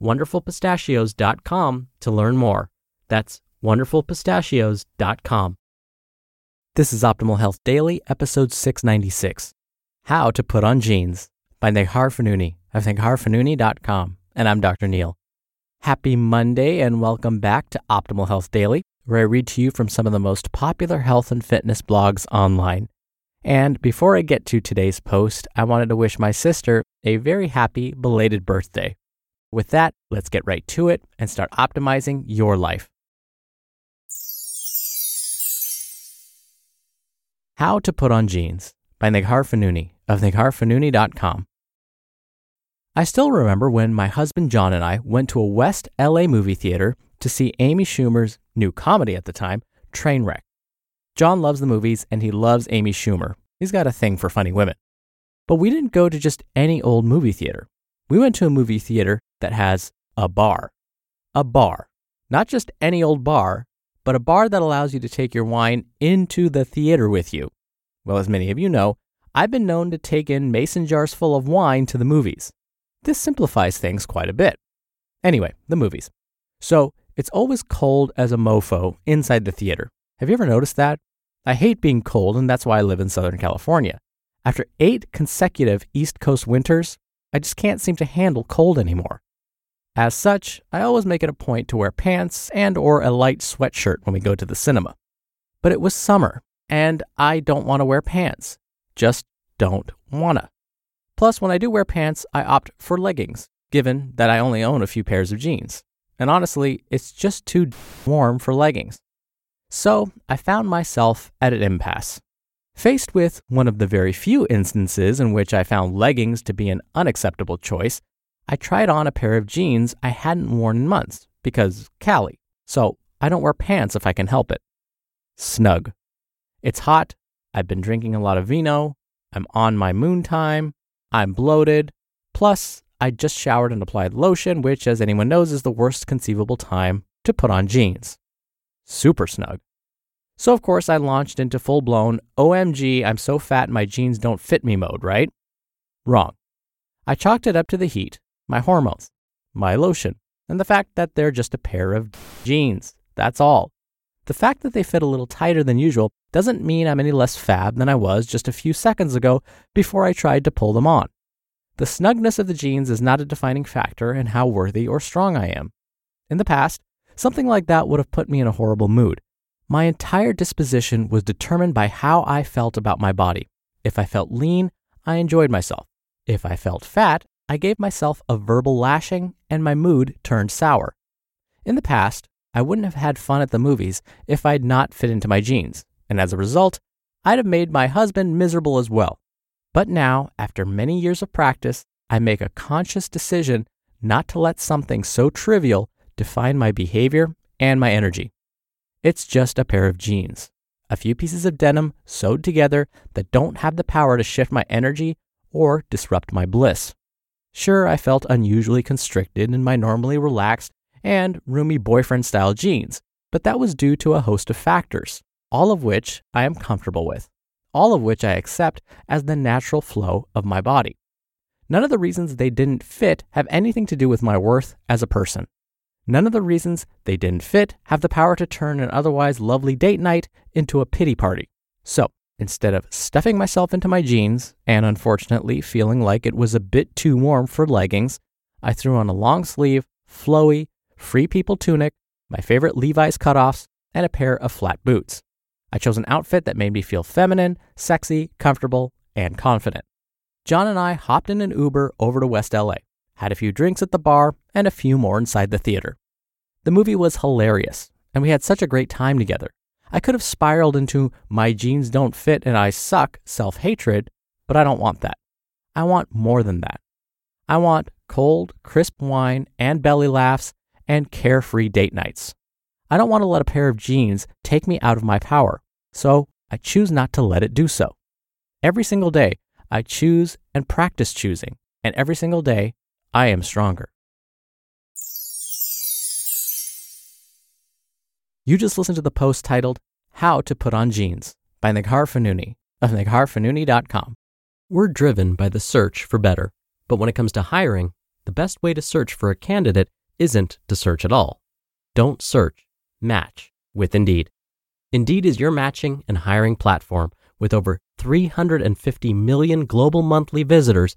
wonderfulpistachios.com to learn more. That's wonderfulpistachios.com. This is Optimal Health Daily, episode 696 How to Put on Jeans by Neghar Fonooni of negharfonooni.com. And I'm Dr. Neal. Happy Monday and welcome back to Optimal Health Daily, where I read to you from some of the most popular health and fitness blogs online. And before I get to today's post, I wanted to wish my sister a very happy belated birthday. With that, let's get right to it and start optimizing your life. How to Put on Jeans by Neghar Fonooni of negharfonooni.com. I still remember when my husband John and I went to a West LA movie theater to see Amy Schumer's new comedy at the time, Trainwreck. John loves the movies and he loves Amy Schumer. He's got a thing for funny women. But we didn't go to just any old movie theater. We went to a movie theater that has a bar. A bar. Not just any old bar, but a bar that allows you to take your wine into the theater with you. Well, as many of you know, I've been known to take in mason jars full of wine to the movies. This simplifies things quite a bit. Anyway, the movies. So, it's always cold as a mofo inside the theater. Have you ever noticed that? I hate being cold, and that's why I live in Southern California. After eight consecutive East Coast winters, I just can't seem to handle cold anymore. As such, I always make it a point to wear pants and or a light sweatshirt when we go to the cinema. But it was summer, and I don't want to wear pants. Just don't wanna. Plus, when I do wear pants, I opt for leggings, given that I only own a few pairs of jeans. And honestly, it's just too warm for leggings. So, I found myself at an impasse. Faced with one of the very few instances in which I found leggings to be an unacceptable choice, I tried on a pair of jeans I hadn't worn in months because Cali. So I don't wear pants if I can help it. Snug. It's hot. I've been drinking a lot of vino. I'm on my moon time. I'm bloated. Plus, I just showered and applied lotion, which, as anyone knows, is the worst conceivable time to put on jeans. Super snug. So, of course, I launched into full blown OMG, I'm so fat my jeans don't fit me mode, right? Wrong. I chalked it up to the heat, my hormones, my lotion, and the fact that they're just a pair of jeans. That's all. The fact that they fit a little tighter than usual doesn't mean I'm any less fab than I was just a few seconds ago before I tried to pull them on. The snugness of the jeans is not a defining factor in how worthy or strong I am. In the past, something like that would have put me in a horrible mood. My entire disposition was determined by how I felt about my body. If I felt lean, I enjoyed myself. If I felt fat, I gave myself a verbal lashing and my mood turned sour. In the past, I wouldn't have had fun at the movies if I'd not fit into my jeans, and as a result, I'd have made my husband miserable as well. But now, after many years of practice, I make a conscious decision not to let something so trivial define my behavior and my energy. It's just a pair of jeans, a few pieces of denim sewed together that don't have the power to shift my energy or disrupt my bliss. Sure, I felt unusually constricted in my normally relaxed and roomy boyfriend style jeans, but that was due to a host of factors, all of which I am comfortable with, all of which I accept as the natural flow of my body. None of the reasons they didn't fit have anything to do with my worth as a person. None of the reasons they didn't fit have the power to turn an otherwise lovely date night into a pity party. So, Instead of stuffing myself into my jeans and unfortunately feeling like it was a bit too warm for leggings, I threw on a long sleeve, flowy, free people tunic, my favorite Levi's cutoffs, and a pair of flat boots. I chose an outfit that made me feel feminine, sexy, comfortable, and confident. John and I hopped in an Uber over to West LA, had a few drinks at the bar, and a few more inside the theater. The movie was hilarious, and we had such a great time together. I could have spiraled into my jeans don't fit and I suck self hatred, but I don't want that. I want more than that. I want cold, crisp wine and belly laughs and carefree date nights. I don't want to let a pair of jeans take me out of my power, so I choose not to let it do so. Every single day, I choose and practice choosing, and every single day, I am stronger. You just listened to the post titled How to Put on Jeans by Neghar Fonooni of negharfonooni.com. We're driven by the search for better, but when it comes to hiring, the best way to search for a candidate isn't to search at all. Don't search, match with Indeed. Indeed is your matching and hiring platform with over 350 million global monthly visitors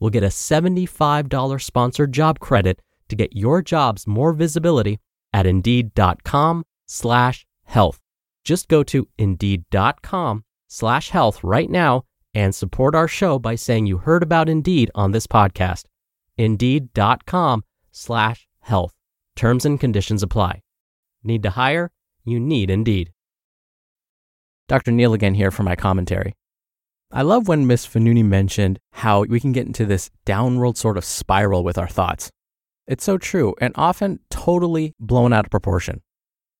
will get a $75 sponsored job credit to get your jobs more visibility at indeed.com slash health. Just go to indeed.com slash health right now and support our show by saying you heard about Indeed on this podcast. Indeed.com slash health. Terms and conditions apply. Need to hire? You need Indeed. Dr. Neal again here for my commentary. I love when Miss Fonooni mentioned how we can get into this downward sort of spiral with our thoughts. It's so true and often totally blown out of proportion.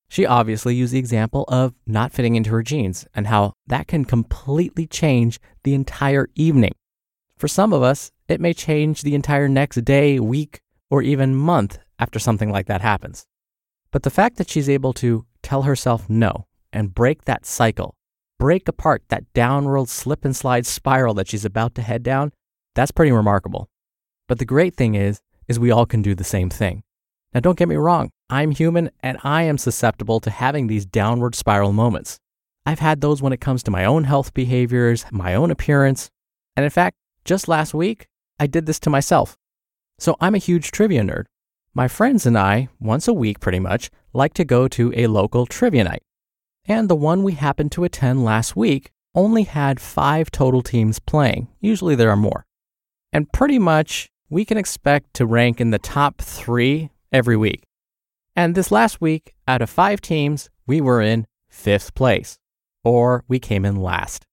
She obviously used the example of not fitting into her jeans and how that can completely change the entire evening. For some of us, it may change the entire next day, week, or even month after something like that happens. But the fact that she's able to tell herself no and break that cycle, break apart that downward slip and slide spiral that she's about to head down, that's pretty remarkable. But the great thing is, is we all can do the same thing. Now don't get me wrong, I'm human and I am susceptible to having these downward spiral moments. I've had those when it comes to my own health behaviors, my own appearance, and in fact, just last week, I did this to myself. So I'm a huge trivia nerd. My friends and I, once a week pretty much, like to go to a local trivia night. And the one we happened to attend last week only had five total teams playing. Usually there are more. And pretty much we can expect to rank in the top three every week. And this last week, out of five teams, we were in fifth place, or we came in last.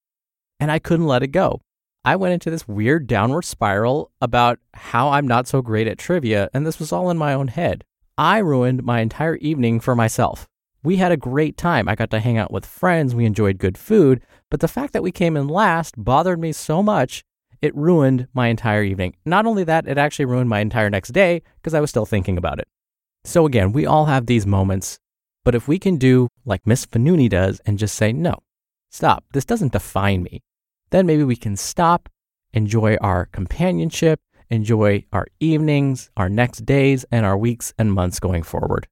And I couldn't let it go. I went into this weird downward spiral about how I'm not so great at trivia, and this was all in my own head. I ruined my entire evening for myself. We had a great time. I got to hang out with friends, we enjoyed good food, but the fact that we came in last bothered me so much, it ruined my entire evening. Not only that, it actually ruined my entire next day because I was still thinking about it. So again, we all have these moments, but if we can do like Miss Fonooni does and just say, no, stop, this doesn't define me then maybe we can stop, enjoy our companionship, enjoy our evenings, our next days, and our weeks and months going forward.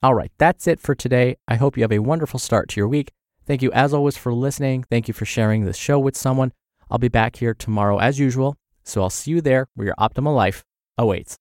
All right, that's it for today. I hope you have a wonderful start to your week. Thank you, as always, for listening. Thank you for sharing this show with someone. I'll be back here tomorrow as usual, so I'll see you there where your optimal life awaits.